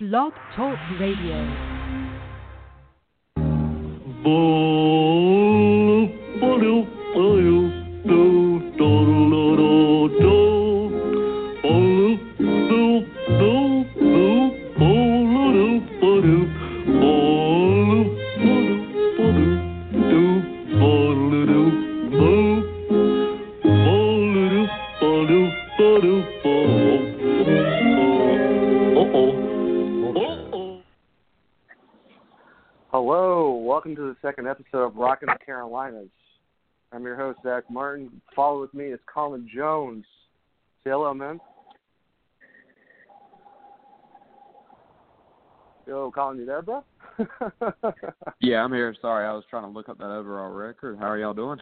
Blog Talk Radio. Welcome to the second episode of Rockin' the Carolinas. I'm your host, Zach Martin. Follow with me is Colin Jones. Say hello, man. Yo, Colin, you there, bro? Yeah, I'm here. Sorry, I was trying to look up that overall record. How are y'all doing?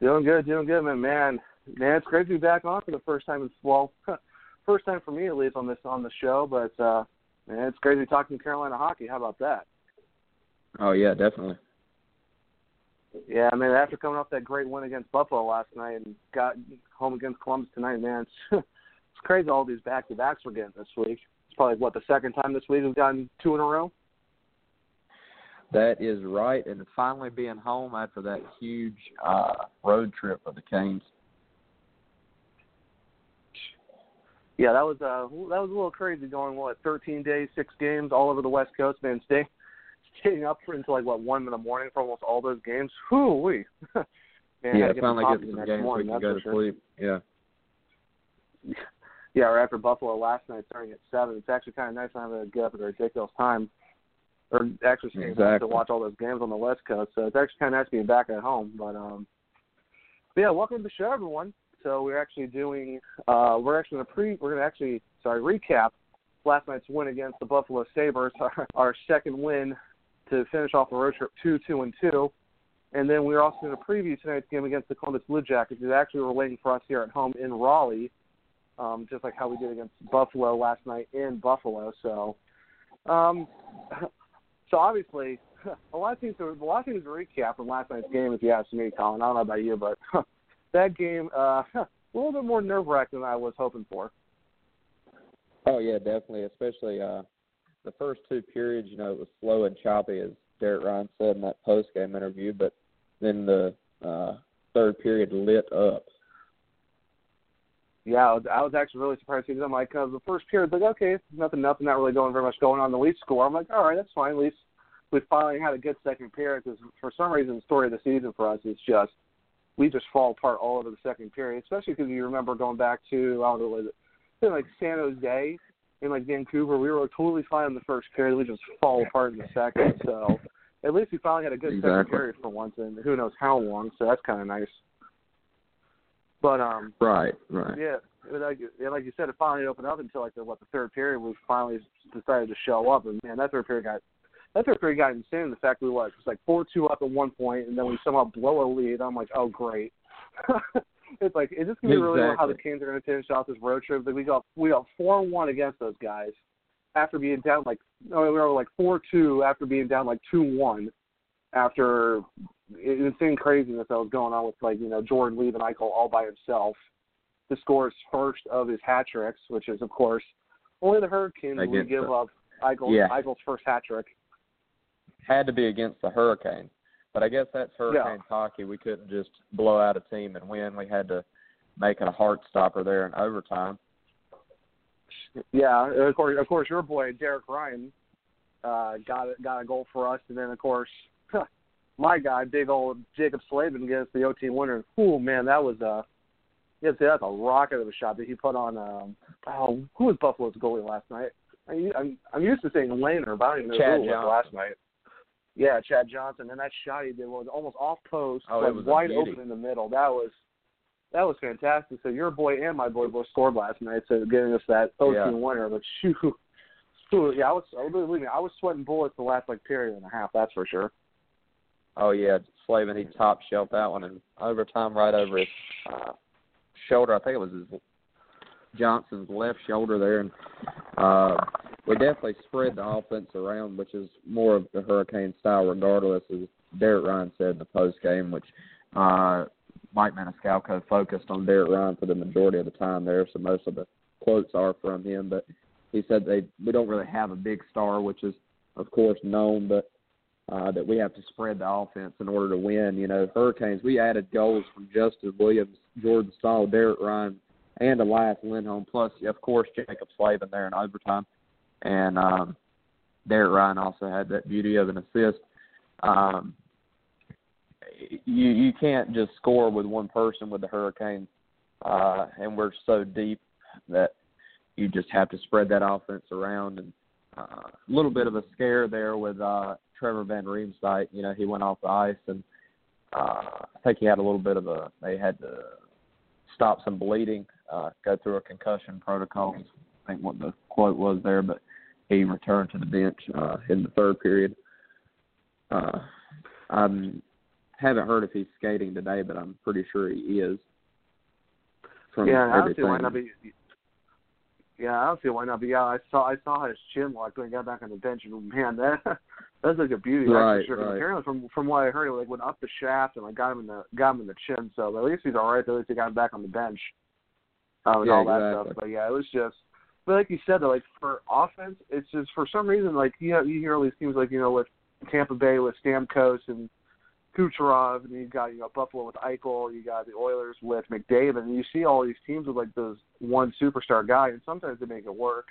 Doing good, doing good, man. Man, man, it's great to be back on for the first time. in well, first time for me at least on this on the show. But uh, man, it's great to be talking Carolina hockey. How about that? Oh yeah, definitely. Yeah, I mean, After coming off that great win against Buffalo last night and got home against Columbus tonight, man, it's, it's crazy all these back to backs we're getting this week. It's probably what the second time this week we've gotten two in a row. That is right, and finally being home after that huge uh road trip for the Canes. Yeah, that was uh that was a little crazy going what 13 days, six games all over the West Coast, man. Stay staying up for until like what one in the morning for almost all those games. Whoo wee. yeah, had to get finally some getting coffee some the next games we morning, can go to sure. sleep. Yeah. Yeah, or after Buffalo last night starting at seven. It's actually kind of nice not having to get up at a ridiculous time, or actually up to watch all those games on the West Coast. So it's actually kind of nice being back at home. But um, but yeah, welcome to the show, everyone. So we're actually doing uh, we're actually going to pre we're going to actually sorry recap last night's win against the Buffalo Sabres, our, our second win to finish off the road trip two two and two. And then we're also going to preview tonight's game against the Columbus Blue Jackets. It's actually we're waiting for us here at home in Raleigh um, just like how we did against Buffalo last night in Buffalo. So, um, so obviously, a lot of things. A lot of to recap from last night's game. If you ask me, Colin, I don't know about you, but that game uh, a little bit more nerve wracking than I was hoping for. Oh yeah, definitely. Especially uh the first two periods, you know, it was slow and choppy as Derek Ryan said in that post game interview, but then the uh third period lit up. Yeah, I was, I was actually really surprised because I'm like, uh, the first period's like, okay, nothing, nothing, not really going very much going on. The Leafs score. I'm like, all right, that's fine. At least we finally had a good second period because for some reason the story of the season for us is just we just fall apart all over the second period, especially because you remember going back to I don't know, was it like San Jose in like Vancouver, we were totally fine in the first period. We just fall apart in the second. So at least we finally had a good second period for once, and who knows how long. So that's kind of nice. But um, Right, right. yeah, like like you said, it finally opened up until like the what the third period. We finally decided to show up, and man, that third period got that third period got insane. The fact we was like four two up at one point, and then we somehow blow a lead. I'm like, oh great. it's like is this gonna be really how the. Canes are gonna finish off this road trip? Like we got we got four one against those guys after being down like no, we were like four two after being down like two one after insane craziness that was going on with like you know Jordan Lee and Eichel all by himself to score his first of his hat tricks, which is of course only the Hurricanes would give the- up Eichel, Yeah. Eichel's first hat trick. Had to be against the Hurricanes. But I guess that's Hurricanes hockey. We couldn't just blow out a team and win. We had to make it a heart stopper there in overtime. Yeah, of course, of course, your boy Derek Ryan uh, got a, got a goal for us, and then of course, my guy, big old Jaccob Slavin, gets the OT winner. Ooh, man, that was uh, yeah, see, that's a rocket of a shot that he put on. Um, oh, who was Buffalo's goalie last night? I, I'm I'm used to saying Lehner, but I don't even know Chad who it was Johnson. last night. Yeah, Chad Johnson, and that shot he did was almost off post, Oh, like wide open in the middle. That was that was fantastic. So your boy and my boy both scored last night, so getting us that OT Yeah. winner. But shoot, yeah, I was. Believe me, I was sweating bullets the last like period and a half. That's for sure. Oh yeah, Slavin he top shelved that one in overtime right over his uh, shoulder. I think it was his Johnson's left shoulder there, and uh, we definitely spread the offense around, which is more of the Hurricane style, regardless, as Derek Ryan said in the post game, which uh, Mike Maniscalco focused on Derek Ryan for the majority of the time there, so most of the quotes are from him. But he said they we don't really have a big star, which is of course known, but uh, that we have to spread the offense in order to win. You know, Hurricanes, we added goals from Justin Williams, Jordan Staal, Derek Ryan, and Elias Lindholm, plus, of course, Jaccob Slavin there in overtime. And um, Derek Ryan also had that beauty of an assist. Um, you you can't just score with one person with the Hurricanes, uh, and we're so deep that you just have to spread that offense around. And uh, a little bit of a scare there with uh, Trevor Van Riemsdyk. You know, he went off the ice, and uh, I think he had a little bit of a. They had to stop some bleeding, uh, go through a concussion protocol. I think what the quote was there, but he returned to the bench uh, in the third period. Uh, I haven't heard if he's skating today, but I'm pretty sure he is. From yeah, I don't see why not be. Yeah, I don't see why not. But yeah, I saw I saw his chin lock when he got back on the bench, and man, that that's like a beauty. Right, sure. right. Apparently, from from what I heard, it like went up the shaft and like got him in the got him in the chin. So at least he's all right. At least he got him back on the bench. Um, and Yeah, all that exactly. stuff. But yeah, it was just. But like you said, like for offense, it's just for some reason like you have, you hear all these teams like you know with Tampa Bay with Stamkos and Kucherov, and you got you know Buffalo with Eichel, you got the Oilers with McDavid, and you see all these teams with like those one superstar guy, and sometimes they make it work,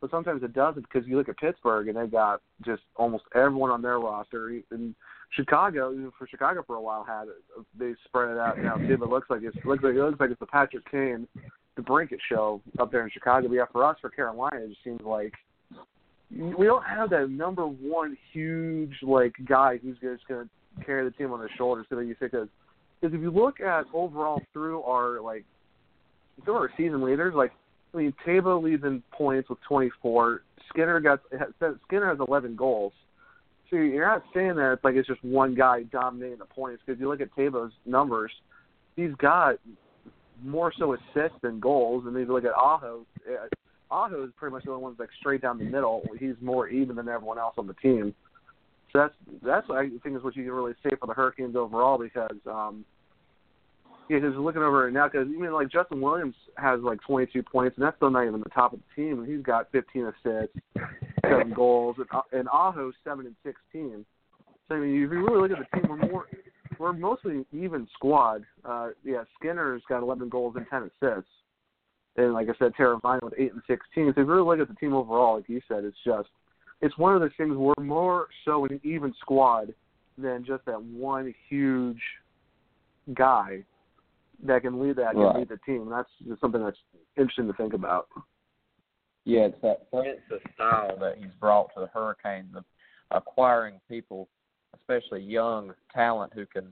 but sometimes it doesn't because you look at Pittsburgh and they got just almost everyone on their roster, and Chicago, even for Chicago for a while had it, they spread it out now too, but it looks like it's it looks like it looks like it's the Patrick Kane, the Brinket show up there in Chicago. But yeah, for us for Carolina, it just seems like we don't have that number one huge like guy who's just going to carry the team on his shoulders. So that you think because if you look at overall through our like through our season leaders, like I mean Tabo leads in points with 24. Skinner got Skinner has 11 goals. So you're not saying that it's like it's just one guy dominating the points because you look at Tabo's numbers, he's got more so assists than goals, and then you look at Aho. eh, Aho is pretty much the only one that's like straight down the middle. He's more even than everyone else on the team. So that's that's I think is what you can really say for the Hurricanes overall because um yeah, because looking over it now, because even like Justin Williams has like 22 points, and that's still not even the top of the team, and he's got 15 assists, seven goals, and, and Aho's seven and 16. So I mean, if you really look at the team, we're more we're mostly even squad. Uh, yeah, Skinner's got 11 goals and 10 assists, and like I said, Teravainen with eight and 16. So if you really look at the team overall, like you said, it's just it's one of those things we're more so an even squad than just that one huge guy that can lead that Right. can lead the team. That's just something that's interesting to think about. Yeah, it's that Francis style that he's brought to the Hurricanes of acquiring people, especially young talent who can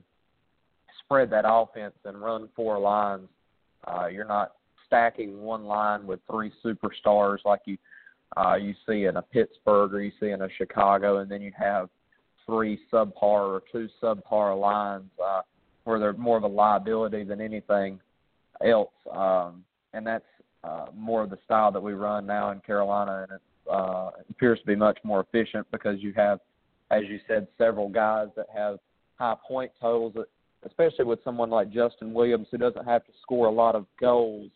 spread that offense and run four lines. Uh, you're not stacking one line with three superstars like you uh, you see in a Pittsburgh or you see in a Chicago, and then you have three subpar or two subpar lines uh, where they're more of a liability than anything else. Um, and that's uh, more of the style that we run now in Carolina, and it, uh, appears to be much more efficient because you have, as you said, several guys that have high point totals, especially with someone like Justin Williams who doesn't have to score a lot of goals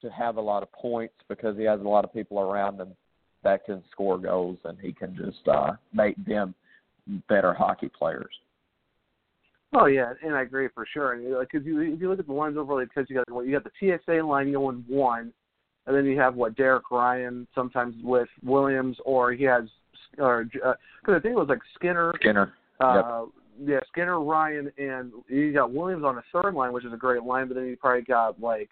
to have a lot of points because he has a lot of people around him that can score goals, and he can just uh, make them better hockey players. Oh yeah, and I agree for sure. And like, if you if you look at the lines overall, because you got what you got the TSA line going one, and then you have what Derek Ryan sometimes with Williams, or he has or because I think it was like Skinner, Skinner. uh, yeah, Skinner, Ryan, and you got Williams on the third line, which is a great line. But then you probably got like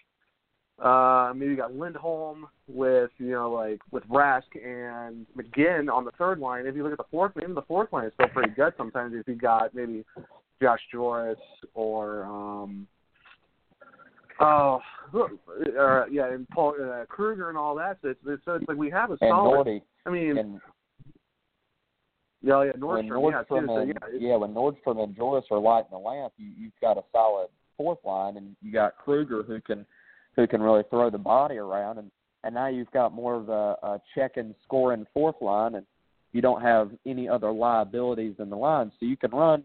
uh maybe you got Lindholm with you know like with Rask and McGinn on the third line. If you look at the fourth, even the fourth line is still pretty good sometimes. If you got maybe Josh Jooris or um Oh, uh, yeah, and Paul uh, Kruger and all that. So it's, it's, so it's like we have a And solid. Nordy, I mean, and yeah, yeah, when Nordstrom, yeah, Nordstrom too. So, yeah, yeah, when Nordstrom and Joyce are lighting the lamp, you, you've got a solid fourth line, and you got Kruger who can who can really throw the body around, and and now you've got more of a, a checking, scoring fourth line, and you don't have any other liabilities in the line, so you can run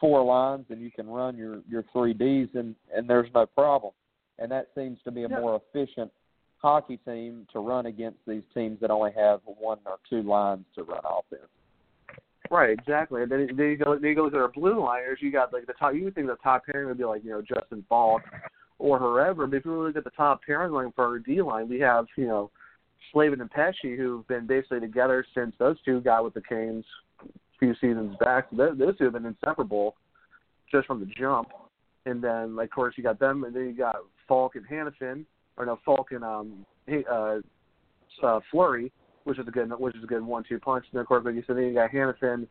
four lines and you can run your your three Ds, and and there's no problem, and that seems to be a Yeah. more efficient hockey team to run against these teams that only have one or two lines to run offense. Right, exactly. And then, then you go then you go at our blue liners. You got like the top. You would think the top pairing would be like you know Justin Faulk or whoever. But if you really look at the top pairing line for our D line, we have you know Slavin and Pesce who've been basically together since those two got with the Canes a few seasons back. So those, those two have been inseparable just from the jump. And then like of course you got them, and then you got Faulk and Hanifin, or no Faulk and um uh, uh Fleury which is a good which is a good one two punch. And of course, like you said, then you got Hanifin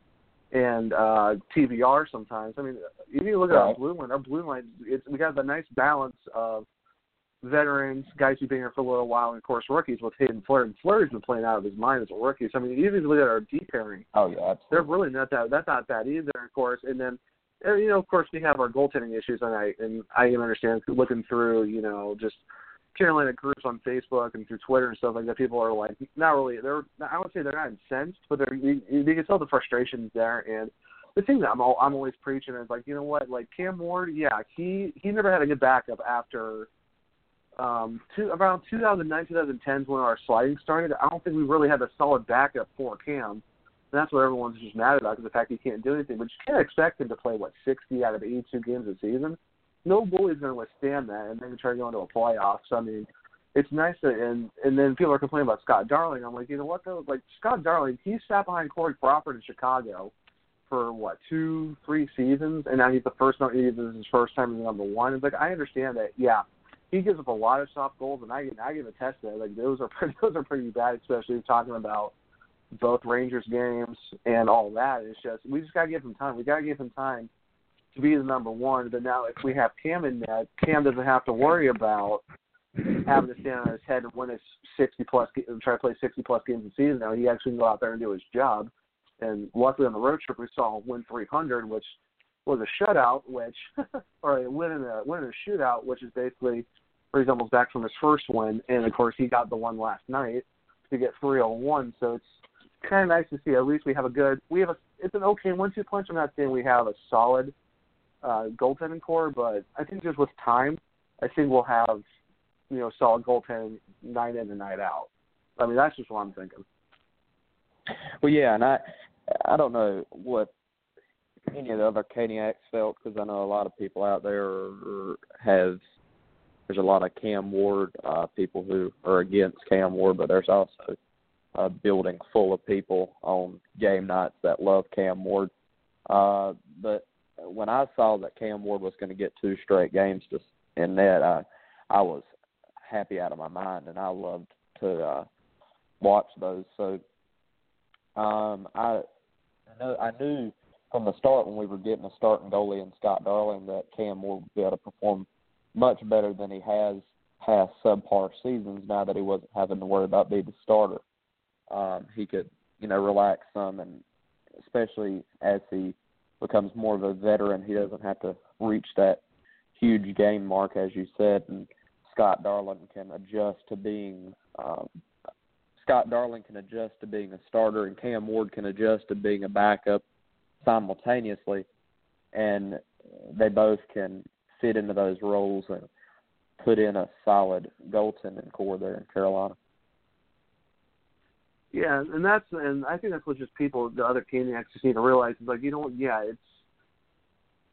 and uh TVR sometimes. I mean, if you look at our blue line, our blue line, it's we got the nice balance of veterans, guys who've been here for a little while, and of course rookies with Haydn Fleury. And Fleury's been playing out of his mind as a rookie. So I mean, even if you look at our D pairing, Oh yeah, absolutely. they're really not that that's not bad either, of course. And then and, you know, of course, we have our goaltending issues, and I and I can understand looking through, you know, just Carolina groups on Facebook and through Twitter and stuff like that. People are like, not really. They're I would say they're not incensed, but they're you, you can tell the frustrations there. And the thing that I'm all, I'm always preaching is like, you know what, like Cam Ward, yeah, he he never had a good backup after um two around 2009 2010 is when our sliding started. I don't think we really had a solid backup for Cam. And that's what everyone's just mad about because the fact he can't do anything. But you can't expect him to play what 60 out of 82 games a season. No goalie's going to withstand that, and then try to go into a playoff. So I mean, it's nice that and and then people are complaining about Scott Darling. I'm like, you know what though? Like Scott Darling, he sat behind Corey Crawford in Chicago for what two, three seasons, and now he's the first. This is his first time as number one. It's like I understand that. Yeah, he gives up a lot of soft goals, and I I give a test that. Like those are pretty, those are pretty bad, especially talking about both Rangers games and all that. It's just we just gotta give him time. We gotta give him time to be the number one. But now if we have Cam in net, Cam doesn't have to worry about having to stand on his head and win his sixty plus and try to play sixty plus games a season. Now he actually can go out there and do his job. And luckily on the road trip we saw him win three hundred, which was a shutout, which or a win in a win in a shootout, which is basically where he's almost back from his first win. And of course he got the one last night to get three oh one. So it's kind of nice to see. At least we have a good. We have a. It's an okay one-two punch. I'm not saying we have a solid uh, goaltending core, but I think just with time, I think we'll have you know solid goaltending night in and night out. I mean, that's just what I'm thinking. Well, yeah, and I I don't know what any of the other Caniacs felt because I know a lot of people out there have. There's a lot of Cam Ward uh, people who are against Cam Ward, but there's also a building full of people on game nights that love Cam Ward. Uh, but when I saw that Cam Ward was going to get two straight games to, in net, I I was happy out of my mind, and I loved to uh, watch those. So um, I I know I knew from the start when we were getting a starting goalie in Scott Darling that Cam Ward would be able to perform much better than he has past subpar seasons. Now that he wasn't having to worry about being the starter, um, he could you know relax some, and especially as he becomes more of a veteran, he doesn't have to reach that huge game mark as you said, and Scott Darling can adjust to being um, Scott Darling can adjust to being a starter, and Cam Ward can adjust to being a backup simultaneously, and they both can fit into those roles and put in a solid goaltending core there in Carolina. Yeah, and that's and I think that's what just people, the other Caniacs, just need to realize is like you know? Yeah, it's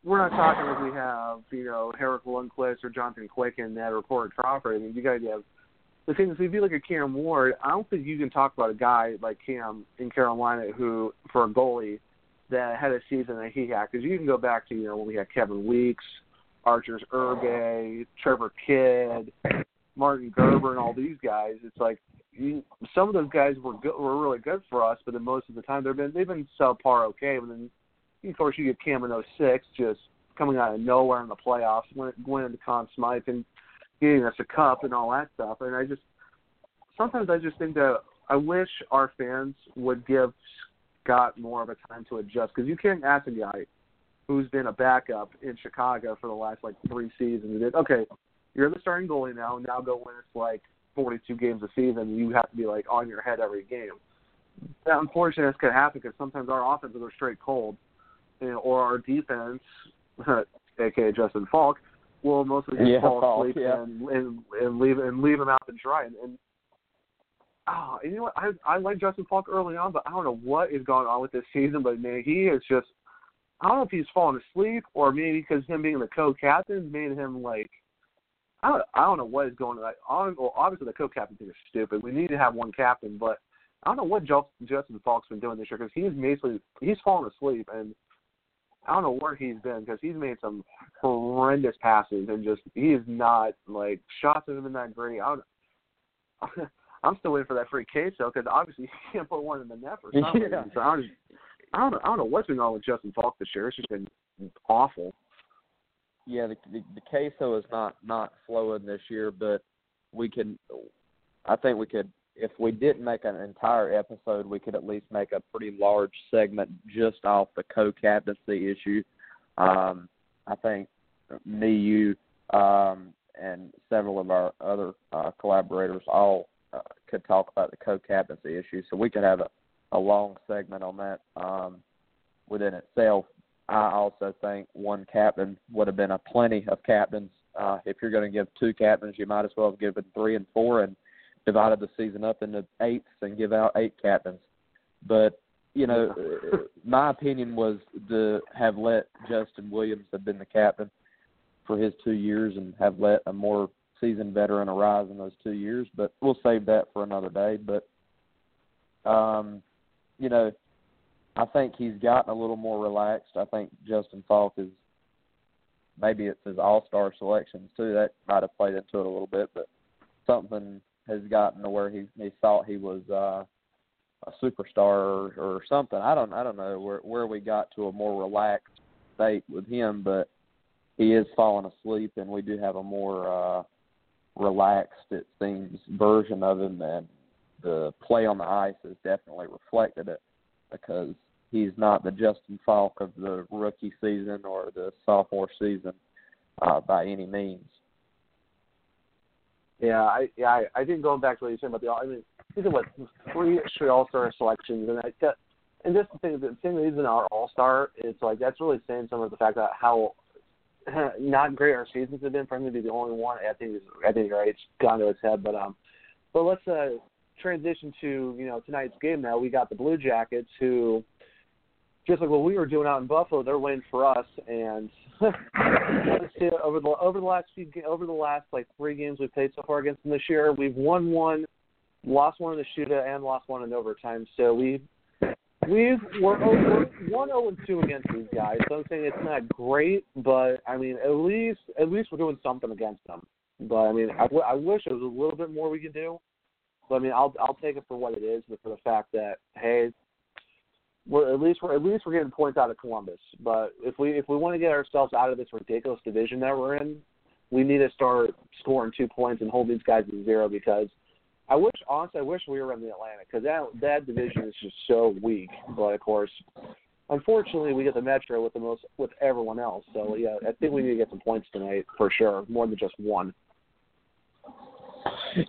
we're not talking like we have you know Henrik Lundqvist or Jonathan Quick and that or Corey Crawford. I mean, you to have the thing is if you look at Cam Ward, I don't think you can talk about a guy like Cam in Carolina who for a goalie that had a season that he had because you can go back to you know when we had Kevin Weeks, Arturs Irbe, Trevor Kidd, Martin Gerber, and all these guys. It's like some of those guys were good, were really good for us, but then most of the time they've been they've been subpar okay. But then of course you get Cam in 06 just coming out of nowhere in the playoffs, went into Conn Smythe, and getting us a cup and all that stuff. And I just sometimes I just think that I wish our fans would give Scott more of a time to adjust because you can't ask a guy who's been a backup in Chicago for the last like three seasons. Okay, you're the starting goalie now. Now go win it's like 42 games a season. You have to be like on your head every game. That unfortunately this could happen because sometimes our offenses are straight cold, you know, or our defense, aka Justin Faulk, will mostly just Yeah, fall Faulk, asleep yeah. and, and and leave and leave him out to dry. And, and oh, you know what? I I like Justin Faulk early on, but I don't know what is going on with this season. But man, he is just I don't know if he's falling asleep or maybe because him being the co-captain made him like I don't I don't know what is going on. Like, well, obviously the co-captain thing is stupid. We need to have one captain, but I don't know what Justin Faulk's been doing this year because he's basically he's fallen asleep and. I don't know where he's been because he's made some horrendous passes and just he is not like shots haven't been that great. I don't, I'm still waiting for that free queso because obviously he can't put one in the net for some Yeah. So I don't, I don't know. I don't know what's been going on with Justin Faulk this year. It's just been awful. Yeah, the, the the queso is not not flowing this year, but we can. I think we could, if we didn't make an entire episode, we could at least make a pretty large segment just off the co-captaincy issue. Um, I think me, you, um, and several of our other uh, collaborators all uh, could talk about the co-captaincy issue, so we could have a, a long segment on that um, within itself. I also think one captain would have been a plenty of captains. Uh, if you're going to give two captains, you might as well have given three and four and divided the season up into eighths and give out eight captains. But you know, my opinion was to have let Justin Williams have been the captain for his two years and have let a more seasoned veteran arise in those two years. But we'll save that for another day. But um, you know, I think he's gotten a little more relaxed. I think Justin Faulk is maybe it's his all star selections too. That might have played into it a little bit, but something has gotten to where he he thought he was uh a superstar or, or something. I don't I don't know where where we got to a more relaxed state with him, but he is falling asleep and we do have a more uh relaxed it seems version of him and the play on the ice has definitely reflected it because he's not the Justin Faulk of the rookie season or the sophomore season uh, by any means. Yeah, I yeah I, I think going back to what you said about the I mean these are what three straight All Star selections and I and just the thing the thing that he's our All Star it's like that's really saying some of the fact that how not great our seasons have been for him to be the only one. I think is I think right. It's gone to his head, but um, but let's uh transition to you know tonight's game. Now we got the Blue Jackets who. Just like what we were doing out in Buffalo, they're winning for us, and over the over the last few over the last like three games we've played so far against them this year, we've won one, lost one in the shootout, and lost one in overtime. So we we've we're over one zero and two against these guys. So I'm saying it's not great, but I mean at least at least we're doing something against them. But I mean I, w- I wish there was a little bit more we could do. But I mean I'll I'll take it for what it is, but for the fact that hey. We're at least we're at least we're getting points out of Columbus. But if we if we want to get ourselves out of this ridiculous division that we're in, we need to start scoring two points and hold these guys to zero because I wish honestly I wish we were in the Atlantic because that that division is just so weak. But of course, unfortunately, we get the Metro with the most with everyone else. So yeah, I think we need to get some points tonight for sure, more than just one.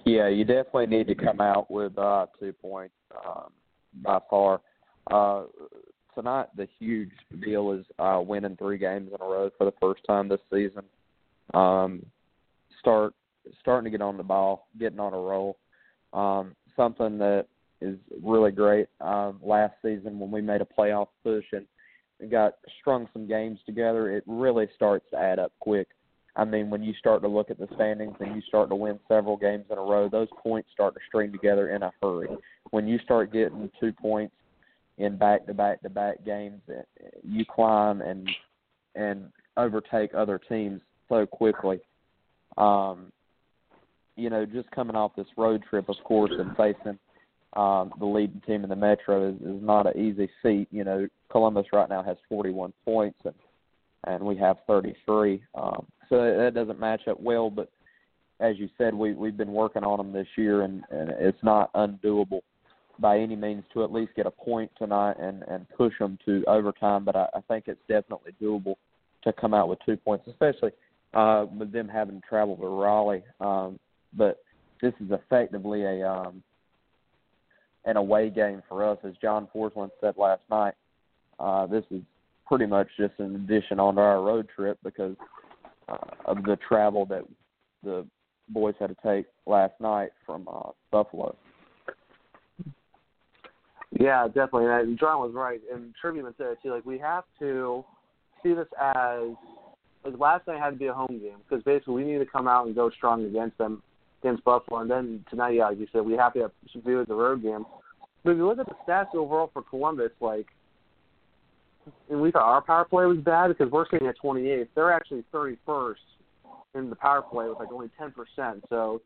Yeah, you definitely need to come out with uh, two points um, by far. Uh, tonight, the huge deal is uh, winning three games in a row for the first time this season. Um, start starting to get on the ball, getting on a roll. Um, something that is really great. Um, last season when we made a playoff push and got strung some games together, it really starts to add up quick. I mean, when you start to look at the standings and you start to win several games in a row, those points start to string together in a hurry. When you start getting two points in back to back to back games, eh, you climb and and overtake other teams so quickly. Um, you know, just coming off this road trip, of course, and facing um, the leading team in the Metro is, is not an easy feat. You know, Columbus right now has 41 points, and and we have 33. Um, so that doesn't match up well. But as you said, we we've been working on them this year, and and it's not undoable by any means to at least get a point tonight and and push them to overtime. But I, I think it's definitely doable to come out with two points, especially uh, with them having to travel to Raleigh. Um, but this is effectively a um, an away game for us, as John Forslund said last night. Uh, this is pretty much just an addition onto our road trip because uh, of the travel that the boys had to take last night from uh, Buffalo. Yeah, definitely. And John was right, and Trivium said it too. Like we have to see this as like last night had to be a home game because basically we need to come out and go strong against them against Buffalo, and then tonight, yeah, like you said, we have to have view as a road game. But if you look at the stats overall for Columbus, like, and we thought our power play was bad because we're sitting at 28th. They're actually 31st in the power play with like only 10%. So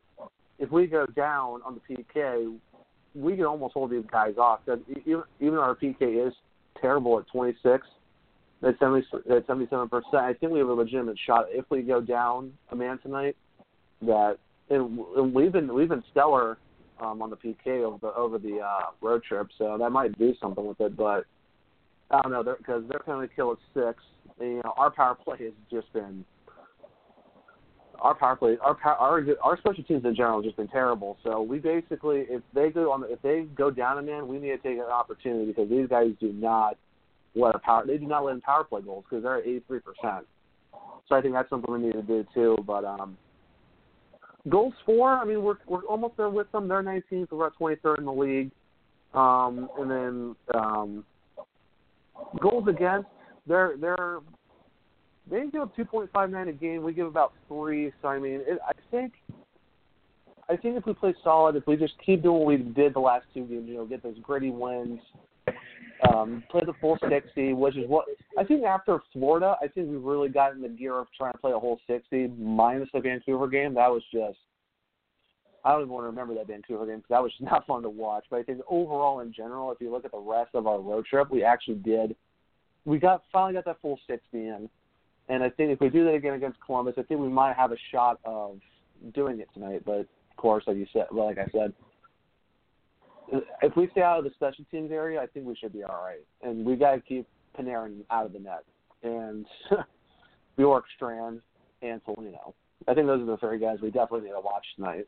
if we go down on the PK, we can almost hold these guys off. Even even our PK is terrible at 26, at 70 at 77 percent. I think we have a legitimate shot if we go down a man tonight. That and, and we've been we've been stellar um, on the PK over the over the uh, road trip, so that might do something with it. But I don't know because they're, they're penalty kill at six. And, you know, our power play has just been our power play, our our our special teams in general has just been terrible. So we basically, if they go on, if they go down a man, we need to take an opportunity because these guys do not let a power, they do not let in power play goals because they're at eighty three percent. So I think that's something we need to do too. But um, goals for, I mean, we're we're almost there with them. They're 19th, we're at 23rd in the league. Um, and then um, goals against, they're they're they give up 2.59 a game. We give about three. So I mean, it, I think I think if we play solid, if we just keep doing what we did the last two games, you know, get those gritty wins, um, play the full 60, which is what I think after Florida, I think we've really gotten the gear of trying to play a whole 60 minus the Vancouver game. That was just I don't even want to remember that Vancouver game because that was not fun to watch. But I think overall, in general, if you look at the rest of our road trip, we actually did. We got finally got that full 60 in, and I think if we do that again against Columbus, I think we might have a shot of doing it tonight. But of course, like you said, well, like I said, if we stay out of the special teams area, I think we should be all right. And we got to keep Panarin out of the net and Bjork, Strand, and Foligno. I think those are the three guys we definitely need to watch tonight.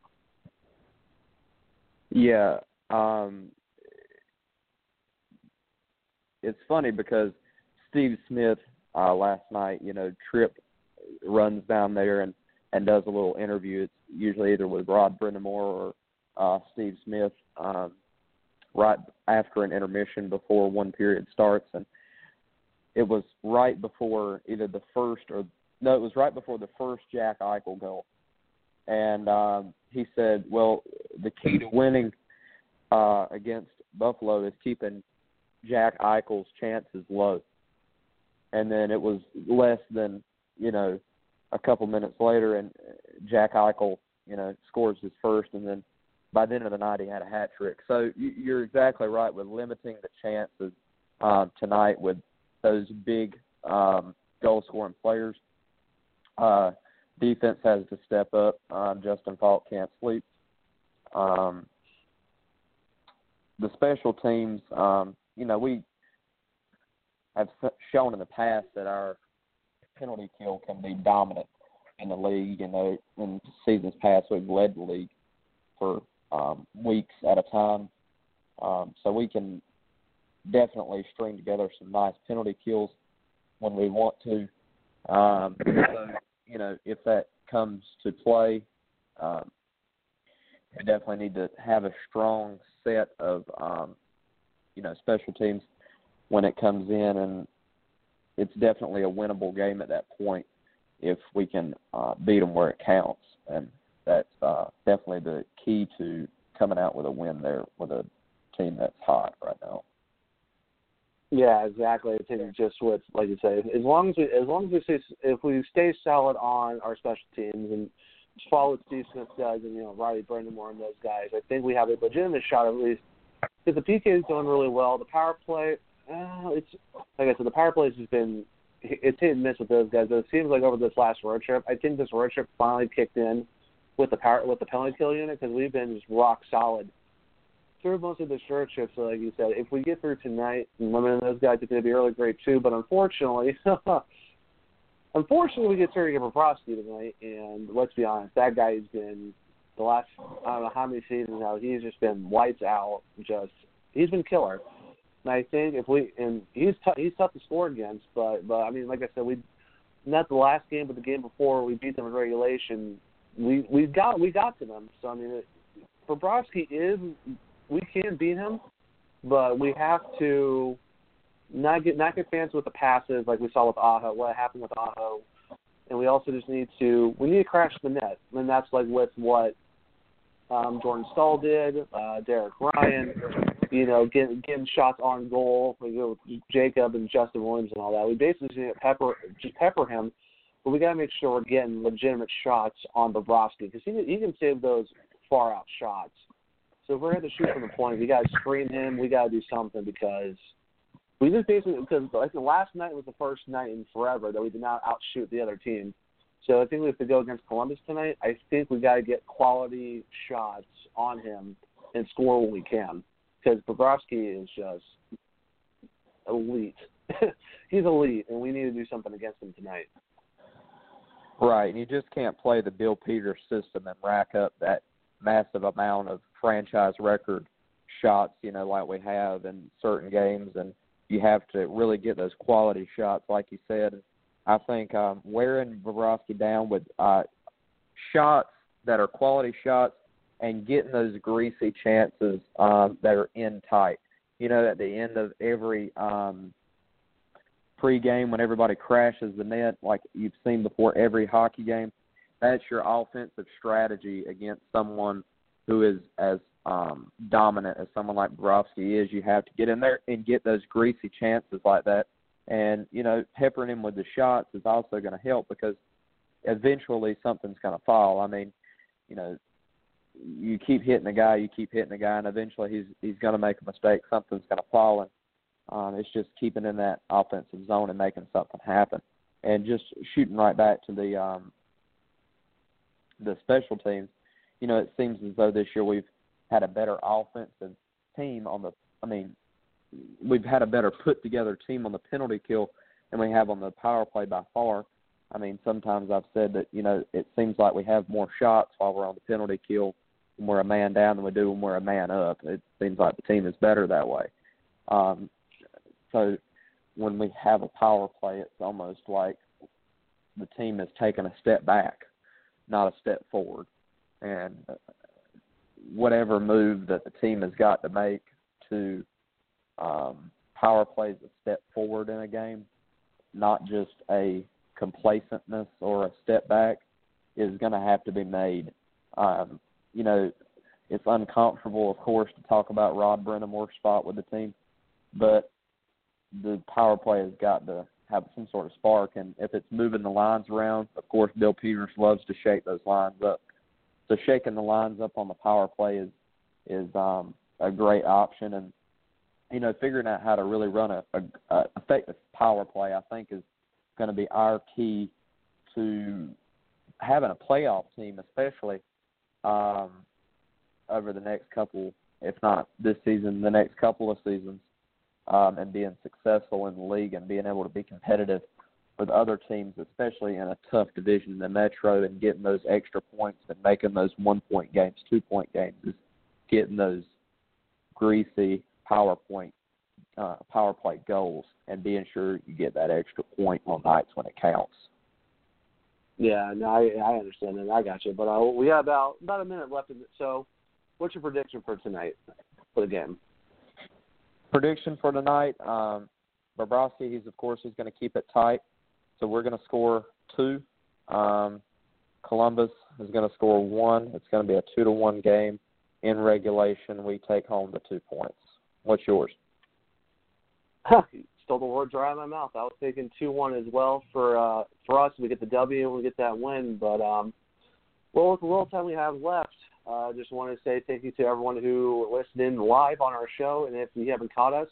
Yeah, um, it's funny because Steve Smith uh, last night, you know, Tripp runs down there and and does a little interview. It's usually either with Rod Brind'Amour or uh, Steve Smith. Um, right after an intermission before one period starts and it was right before either the first or no, it was right before the first Jack Eichel goal. And um he said, Well, the key to winning uh against Buffalo is keeping Jack Eichel's chances low. And then it was less than, you know, a couple minutes later and Jack Eichel, you know, scores his first and then by the end of the night he had a hat trick. So you're exactly right with limiting the chances um, tonight with those big um, goal scoring players. Uh, defense has to step up. Um, Justin Faulk can't sleep. Um, the special teams, um, you know, we have shown in the past that our penalty kill can be dominant in the league. And in seasons past, we've led the league for um, weeks at a time. Um, so we can definitely string together some nice penalty kills when we want to. Um, so, you know, if that comes to play, um, we definitely need to have a strong set of, um, you know, special teams when it comes in, and it's definitely a winnable game at that point if we can uh, beat them where it counts. And that's uh, definitely the key to coming out with a win there with a team that's hot right now. Yeah, exactly. I think just what, like you say, as long as we, as long as we stay, if we stay solid on our special teams and just follow what Steve Smith does, and you know Riley Brind'Amour and those guys, I think we have a legitimate shot at least. Because the PK is doing really well, the power play, uh, it's like I said, the power play has just been it's hit and miss with those guys. But it seems like over this last road trip, I think this road trip finally kicked in with the power with the penalty kill unit because we've been just rock solid through most of the short. So like you said, if we get through tonight and limiting those guys, it's going to be really great too. But unfortunately, unfortunately, we get Sergei Bobrovsky tonight, and let's be honest, that guy has been the last I don't know how many seasons now. He's just been lights out. Just he's been killer. And I think if we and he's t- he's tough to score against, but but I mean, like I said, we not the last game, but the game before we beat them in regulation. We we got we got to them. So I mean, it, Bobrovsky is we can beat him, but we have to not get not get fans with the passes like we saw with Aho. What happened with Aho, and we also just need to we need to crash the net, and that's like with what um, Jordan Staal did, uh, Derek Ryan, you know, getting getting shots on goal, you know, Jaccob and Justin Williams and all that. We basically just need to pepper just pepper him, but we got to make sure we're getting legitimate shots on Bobrovsky because he he can save those far out shots. So if we're going to shoot from the point, we got to screen him. We got to do something because we just basically because like the last night was the first night in forever that we did not outshoot the other team. So I think we have to go against Columbus tonight. I think we got to get quality shots on him and score when we can because Bobrovsky is just elite. He's elite, and we need to do something against him tonight. Right, and you just can't play the Bill Peters system and rack up that massive amount of franchise record shots, you know, like we have in certain games, and you have to really get those quality shots, like you said. I think um, wearing Bobrovsky down with uh, shots that are quality shots and getting those greasy chances um, that are in tight. You know, at the end of every um, pregame, when everybody crashes the net, like you've seen before every hockey game, that's your offensive strategy against someone who is as um, dominant as someone like Bobrovsky is. You have to get in there and get those greasy chances like that. And, you know, peppering him with the shots is also going to help because eventually something's going to fall. I mean, you know, you keep hitting the guy, you keep hitting the guy, and eventually he's he's going to make a mistake. Something's going to fall, and um, it's just keeping in that offensive zone and making something happen. And just shooting right back to the um, the special teams, you know, it seems as though this year we've had a better offensive team on the. I mean, we've had a better put together team on the penalty kill than we have on the power play by far. I mean, sometimes I've said that you know it seems like we have more shots while we're on the penalty kill when we're a man down than we do when we're a man up. It seems like the team is better that way. Um, so when we have a power play, it's almost like the team has taken a step back not a step forward. And whatever move that the team has got to make to um, power plays a step forward in a game, not just a complacentness or a step back, is going to have to be made. Um, you know, it's uncomfortable, of course, to talk about Rod Brind'Amour's spot with the team, but the power play has got to have some sort of spark. And if it's moving the lines around, of course, Bill Peters loves to shake those lines up. So shaking the lines up on the power play is is um, a great option. And you know, figuring out how to really run a, a, a effective power play, I think, is going to be our key to having a playoff team, especially um, over the next couple, if not this season, the next couple of seasons um, and being successful in the league and being able to be competitive with other teams, especially in a tough division in the Metro, and getting those extra points and making those one point games, two point games, is getting those greasy power point uh, power play goals and being sure you get that extra point on nights when it counts. Yeah, no, I I understand and I got you. But uh, we have about about a minute left. In it. So, what's your prediction for tonight for the game? Prediction for tonight, um, Bobrovsky, he's of course he's going to keep it tight, so we're going to score two. Um, Columbus is going to score one. It's going to be a two to one game in regulation. We take home the two points. What's yours? Stole the words right out of my mouth. I was thinking two one as well for uh, for us. We get the W and we get that win. But um, well, with the little time we have left, uh, just want to say thank you to everyone who listened in live on our show. And if you haven't caught us,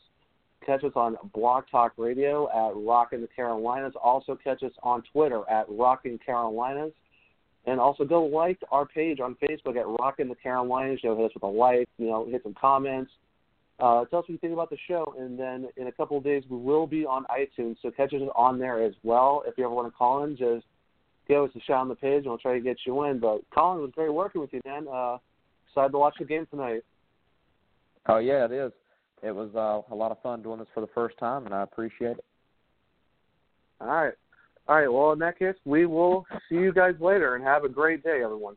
catch us on Blog Talk Radio at Rockin' the Carolinas. Also catch us on Twitter at Rockin' Carolinas. And also go like our page on Facebook at Rockin' the Carolina Show. Hit us with a like, you know, hit some comments. Uh, tell us what you think about the show, and then in a couple of days we will be on iTunes, so catch us on there as well. If you ever want to call in, just give us a shout on the page, and we'll try to get you in. But Colin, it was great working with you, man. Uh, excited to watch the game tonight. Oh yeah, it is. It was uh, a lot of fun doing this for the first time, and I appreciate it. All right. All right. Well, in that case, we will see you guys later, and have a great day, everyone.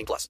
18 plus.